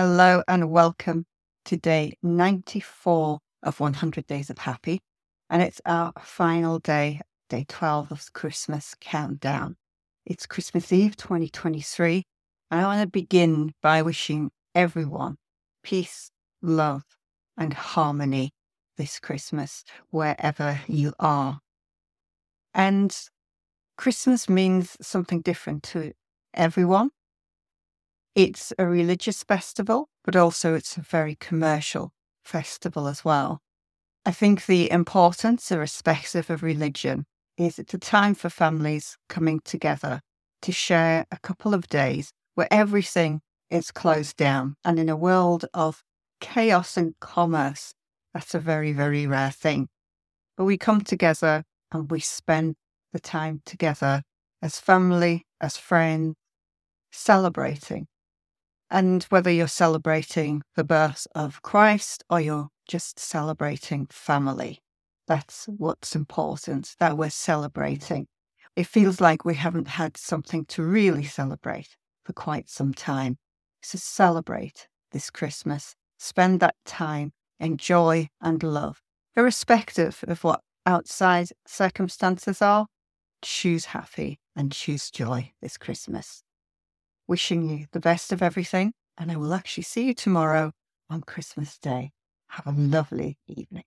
Hello and welcome to day 94 of 100 Days of Happy. And it's our final day, day 12 of Christmas countdown. It's Christmas Eve 2023. And I want to begin by wishing everyone peace, love, and harmony this Christmas, wherever you are. And Christmas means something different to everyone. It's a religious festival, but also it's a very commercial festival as well. I think the importance, irrespective of religion, is it's a time for families coming together to share a couple of days where everything is closed down. And in a world of chaos and commerce, that's a very, very rare thing. But we come together and we spend the time together as family, as friends, celebrating. And whether you're celebrating the birth of Christ or you're just celebrating family, that's what's important, that we're celebrating. It feels like we haven't had something to really celebrate for quite some time. So celebrate this Christmas. Spend that time, enjoy and love, irrespective of what outside circumstances are. Choose happy and choose joy this Christmas wishing you the best of everything. And I will actually see you tomorrow on Christmas Day. Have a lovely evening.